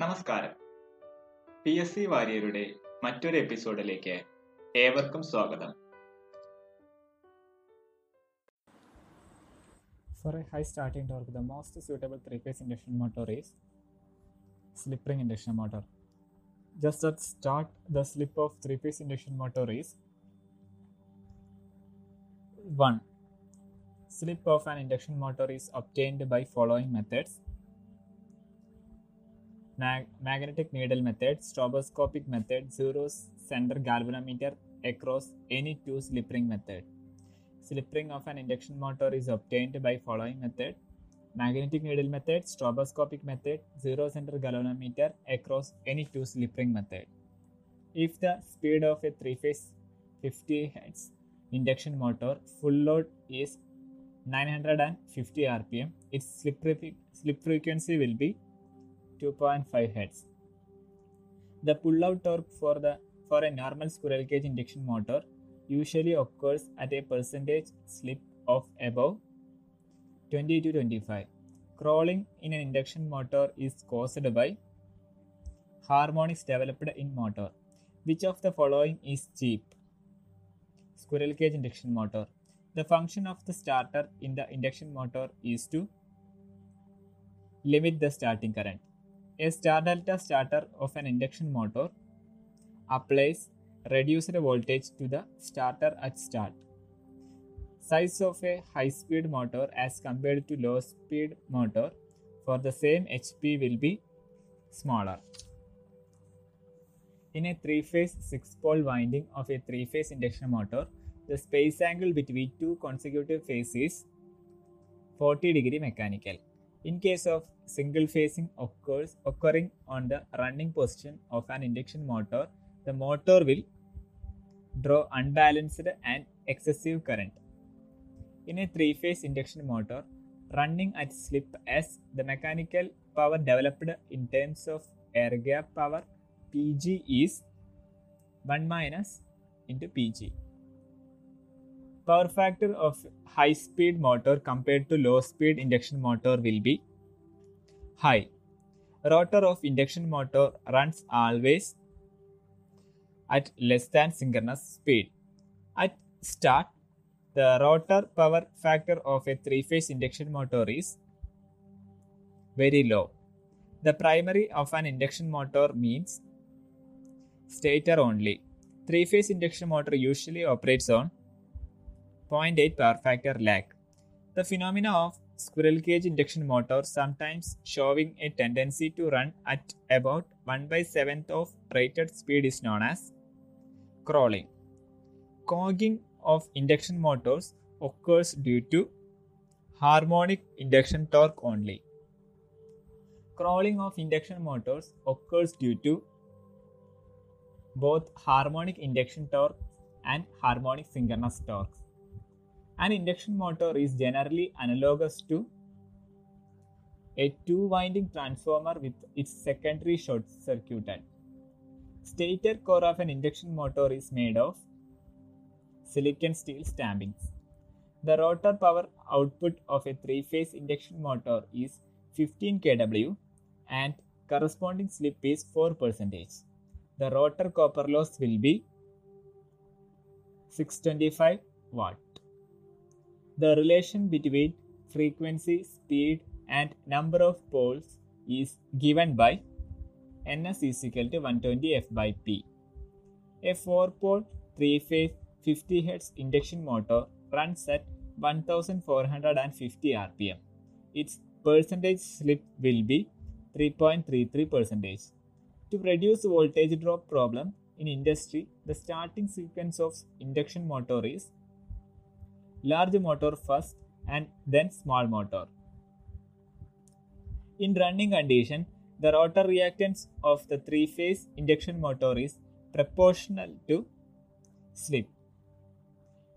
നമസ്കാരം P S C വാര്യരുടെ മറ്റൊരു എപ്പിസോഡിലേക്ക് ഏവർക്കും സ്വാഗതം For a high starting torque, the most suitable three-phase induction motor is slip ring induction motor. Just at start, the slip of three-phase induction motor is 1. Slip of an induction motor is obtained by following methods. Mag- magnetic needle method, stroboscopic method, zero center galvanometer across any two slip ring method. Slip ring of an induction motor is obtained by following method magnetic needle method, stroboscopic method, zero center galvanometer across any two slip ring method. If the speed of a three phase 50 Hz induction motor full load is 950 rpm, its slip, slip frequency will be 2.5 Hz. The pull out torque for the for a normal squirrel cage induction motor usually occurs at a percentage slip of above 20 to 25. Crawling in an induction motor is caused by harmonics developed in motor. Which of the following is cheap? Squirrel cage induction motor. The function of the starter in the induction motor is to limit the starting current. A star delta starter of an induction motor applies reduced voltage to the starter at start. Size of a high speed motor as compared to low speed motor for the same HP will be smaller. In a three phase 6 pole winding of a three phase induction motor, the space angle between two consecutive phases is 40 degree mechanical. In case of single phasing occurs occurring on the running position of an induction motor, the motor will draw unbalanced and excessive current. In a three phase induction motor running at slip S, the mechanical power developed in terms of air gap power Pg is 1 minus into Pg. Power factor of high speed motor compared to low speed induction motor will be high. Rotor of induction motor runs always at less than synchronous speed. At start, the rotor power factor of a three phase induction motor is very low. The primary of an induction motor means stator only. Three phase induction motor usually operates on 0.8 power factor lag. The phenomena of squirrel cage induction motor sometimes showing a tendency to run at about 1 by 7th of rated speed is known as crawling. Cogging of induction motors occurs due to harmonic induction torque only. Crawling of induction motors occurs due to both harmonic induction torque and harmonic synchronous torques. An induction motor is generally analogous to a two winding transformer with its secondary short circuited. Stator core of an induction motor is made of silicon steel stampings. The rotor power output of a three phase induction motor is 15 kW and corresponding slip is 4%. The rotor copper loss will be 625 watt. The relation between frequency, speed, and number of poles is given by ns is equal to 120 f by p. A 4 pole 3 phase 50 Hz induction motor runs at 1450 rpm. Its percentage slip will be 3.33 percentage. To reduce voltage drop problem in industry, the starting sequence of induction motor is large motor first and then small motor. In running condition, the rotor reactance of the three phase induction motor is proportional to slip.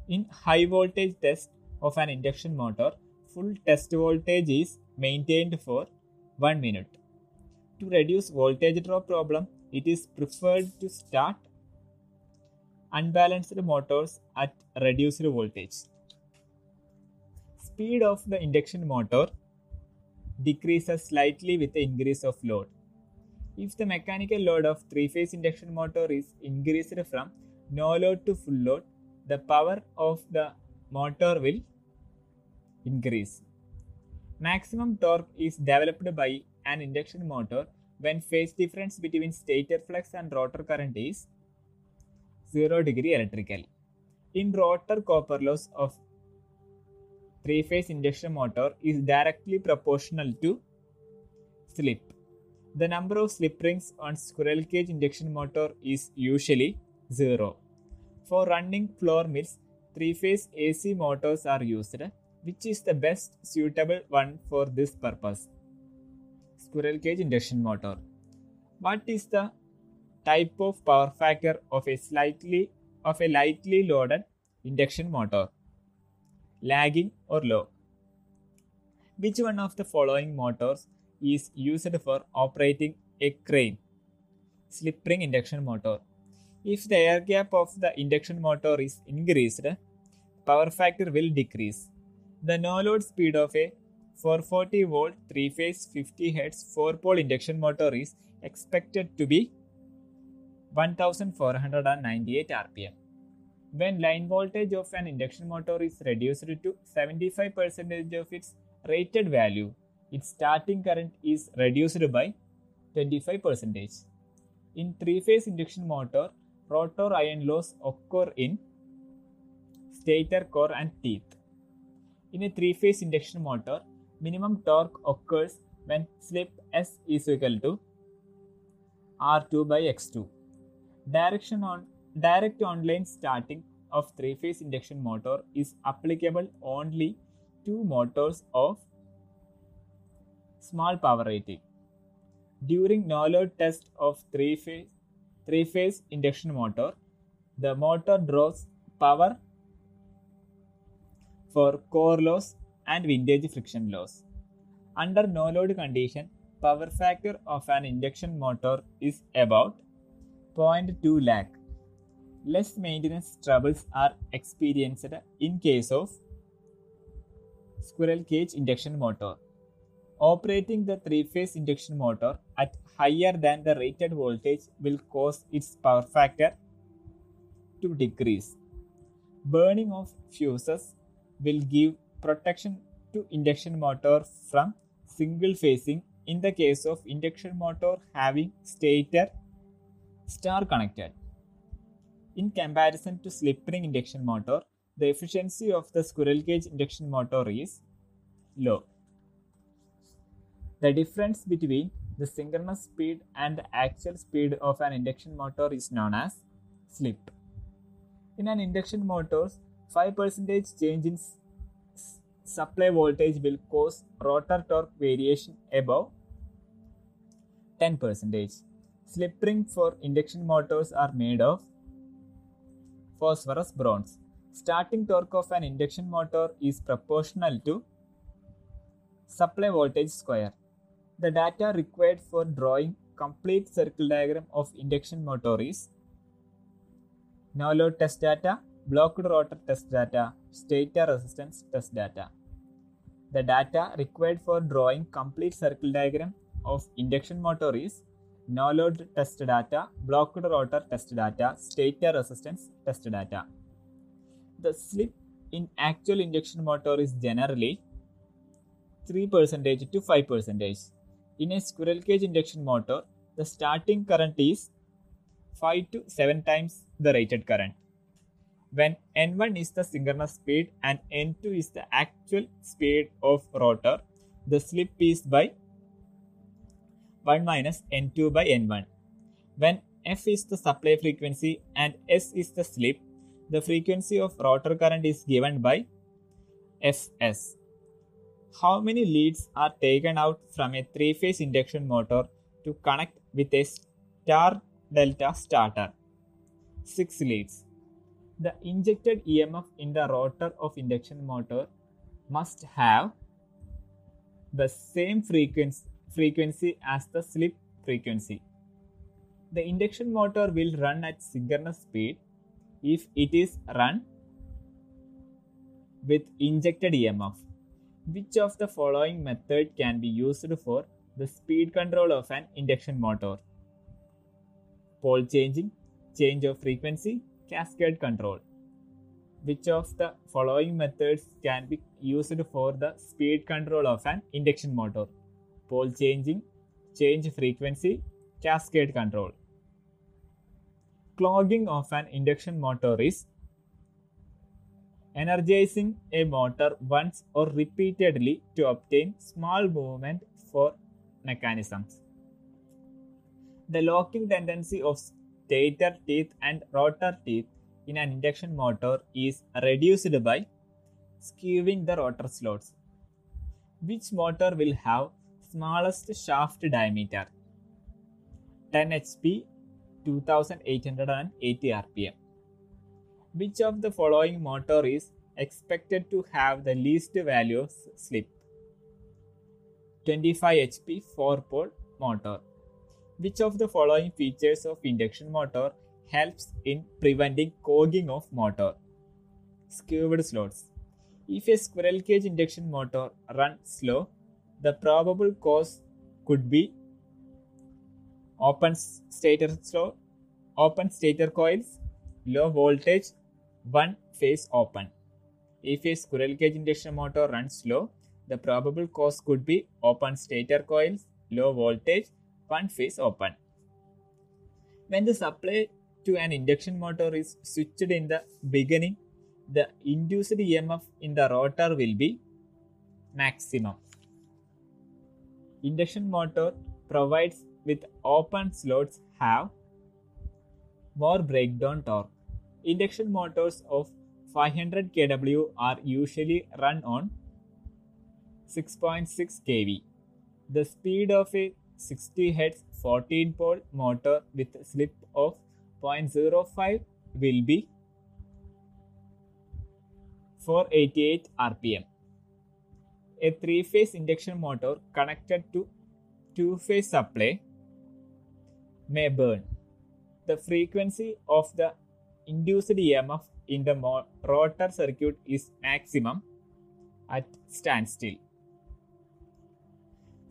In high voltage test of an induction motor, full test voltage is maintained for 1 minute. To reduce voltage drop problem, it is preferred to start unbalanced motors at reduced voltage. Speed of the induction motor decreases slightly with the increase of load. If the mechanical load of three-phase induction motor is increased from no load to full load, the power of the motor will increase. Maximum torque is developed by an induction motor when phase difference between stator flux and rotor current is 0 degree electrical. In rotor copper loss of three-phase induction motor is directly proportional to slip. The number of slip rings on squirrel cage induction motor is usually 0. For running flour mills, three-phase AC motors are used, which is the best suitable one for this purpose. Squirrel cage induction motor. What is the type of power factor of a slightly of a lightly loaded induction motor? Lagging or low? Which one of the following motors is used for operating a crane? Slip ring induction motor. If the air gap of the induction motor is increased, power factor will decrease. The no load speed of a 440 volt 3 phase 50 Hz 4 pole induction motor is expected to be 1498 rpm. When line voltage of an induction motor is reduced to 75% of its rated value, its starting current is reduced by 25%. In three phase induction motor, rotor iron loss occur in stator core and teeth. In a three phase induction motor, minimum torque occurs when slip S is equal to R2 by X2. Direction on direct online starting of three phase induction motor is applicable only to motors of small power rating. During no load test of three phase three phase induction motor, the motor draws power for core loss and windage friction loss. Under no load condition, power factor of an induction motor is about 0.2 lag. Less maintenance troubles are experienced in case of squirrel cage induction motor. Operating the three phase induction motor at higher than the rated voltage will cause its power factor to decrease. Burning of fuses will give protection to induction motor from single phasing in the case of induction motor having stator star connected. In comparison to slip ring induction motor, the efficiency of the squirrel cage induction motor is low. The difference between the synchronous speed and the actual speed of an induction motor is known as slip. In an induction motor, 5% change in supply voltage will cause rotor torque variation above 10%. Slip ring for induction motors are made of phosphorus bronze. Starting torque of an induction motor is proportional to supply voltage square. The data required for drawing complete circle diagram of induction motor is no load test data, blocked rotor test data, stator resistance test data. The data required for drawing complete circle diagram of induction motor is no load test data, blocked rotor test data, stator resistance test data. The slip in actual induction motor is generally 3% to 5%. In a squirrel cage induction motor, the starting current is 5 to 7 times the rated current. When N1 is the synchronous speed and N2 is the actual speed of rotor, the slip is by 1 minus N2 by N1. When F is the supply frequency and S is the slip, the frequency of rotor current is given by Fs. How many leads are taken out from a three phase induction motor to connect with a star delta starter? 6 leads. The injected EMF in the rotor of induction motor must have the same frequency, frequency as the slip frequency. The induction motor will run at synchronous speed if it is run with injected EMF. Which of the following method can be used for the speed control of an induction motor. Pole changing, change of frequency, cascade control. Which of the following methods can be used for the speed control of an induction motor? Pole changing, change frequency, cascade control. Clogging of an induction motor is energizing a motor once or repeatedly to obtain small movement for mechanisms. The locking tendency of stator teeth and rotor teeth in an induction motor is reduced by skewing the rotor slots. Which motor will have smallest shaft diameter? 10 HP 2880 rpm. Which of the following motor is expected to have the least value of slip? 25 HP 4 pole motor. Which of the following features of induction motor helps in preventing cogging of motor? Skewed slots. If a squirrel cage induction motor runs slow, the probable cause could be open stator slot, open stator coils, low voltage, one phase open. If a squirrel cage induction motor runs slow, the probable cause could be open stator coils, low voltage, one phase open. When the supply to an induction motor is switched in the beginning, the induced EMF in the rotor will be maximum. Induction motor provides with open slots have more breakdown torque. Induction motors of 500 kW are usually run on 6.6 kV. The speed of a 60 Hz 14 pole motor with slip of 0.05 will be 488 rpm. A three phase induction motor connected to two phase supply may burn. The frequency of the induced EMF in the rotor circuit is maximum at standstill.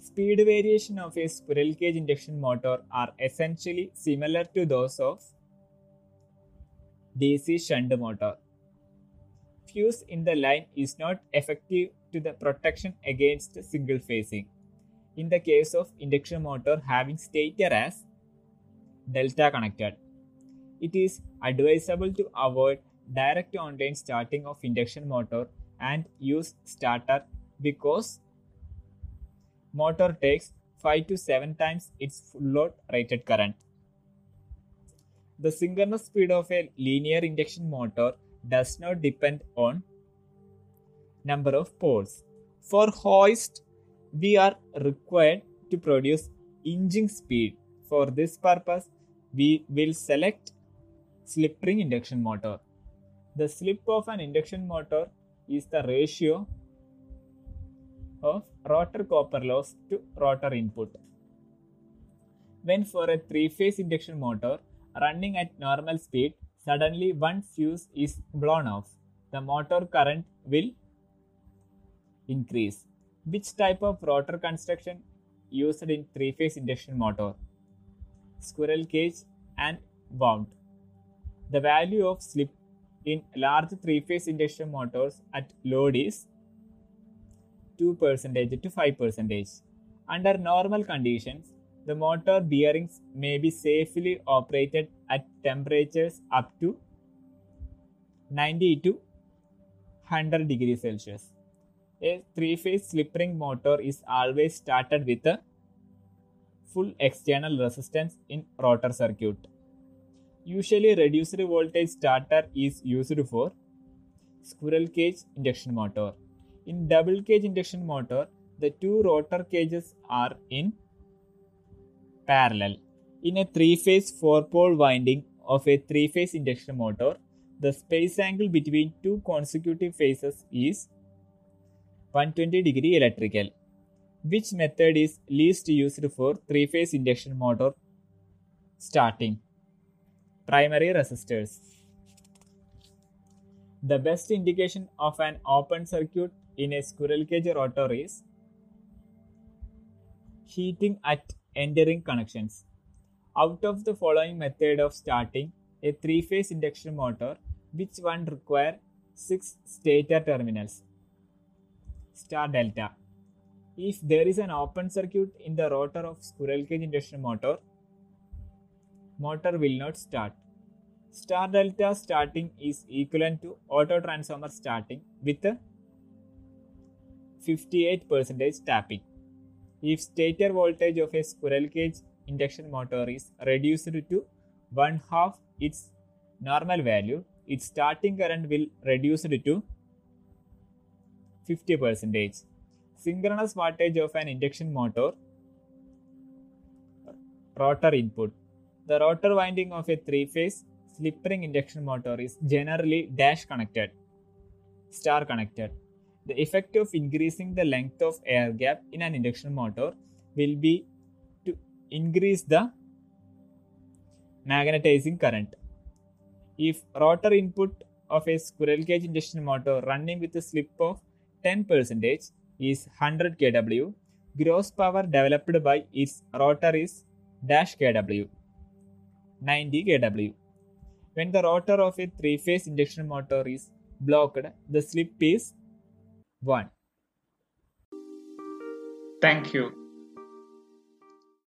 Speed variation of a squirrel cage induction motor are essentially similar to those of DC shunt motor. Fuse in the line is not effective to the protection against single phasing. In the case of induction motor having stator as delta connected, it is advisable to avoid direct online starting of induction motor and use starter because motor takes 5 to 7 times its full load rated current. The synchronous speed of a linear induction motor does not depend on number of poles. For hoist, we are required to produce inching speed. For this purpose, we will select slip ring induction motor. The slip of an induction motor is the ratio of rotor copper loss to rotor input. When for a three phase induction motor running at normal speed, suddenly one fuse is blown off, the motor current will increase. Which type of rotor construction used in three phase induction motor? Squirrel cage and wound. The value of slip in large three phase induction motors at load is 2% to 5%. Under normal conditions, the motor bearings may be safely operated at temperatures up to 90 to 100 degrees Celsius. A three phase slip ring motor is always started with a full external resistance in rotor circuit. Usually, reduced voltage starter is used for squirrel cage induction motor. In double cage induction motor, the two rotor cages are in parallel. In a three phase four pole winding of a three phase induction motor, the space angle between two consecutive phases is 120 degree electrical. Which method is least used for three phase induction motor starting? Primary resistors. The best indication of an open circuit in a squirrel cage rotor is heating at entering connections. Out of the following method of starting a three-phase induction motor, which one require six stator terminals? Star delta. If there is an open circuit in the rotor of squirrel cage induction motor, motor will not start. Star delta starting is equivalent to auto transformer starting with a 58% tapping. If stator voltage of a squirrel cage induction motor is reduced to one half its normal value, its starting current will reduce to 50%. Synchronous wattage of an induction motor rotor input. The rotor winding of a three-phase slip ring induction motor is generally dash connected, star connected. The effect of increasing the length of air gap in an induction motor will be to increase the magnetizing current. If rotor input of a squirrel cage induction motor running with a slip of 10% is 100 kW, gross power developed by its rotor is dash kW 90 kW. When the rotor of a three phase induction motor is blocked, the slip is 1. Thank you.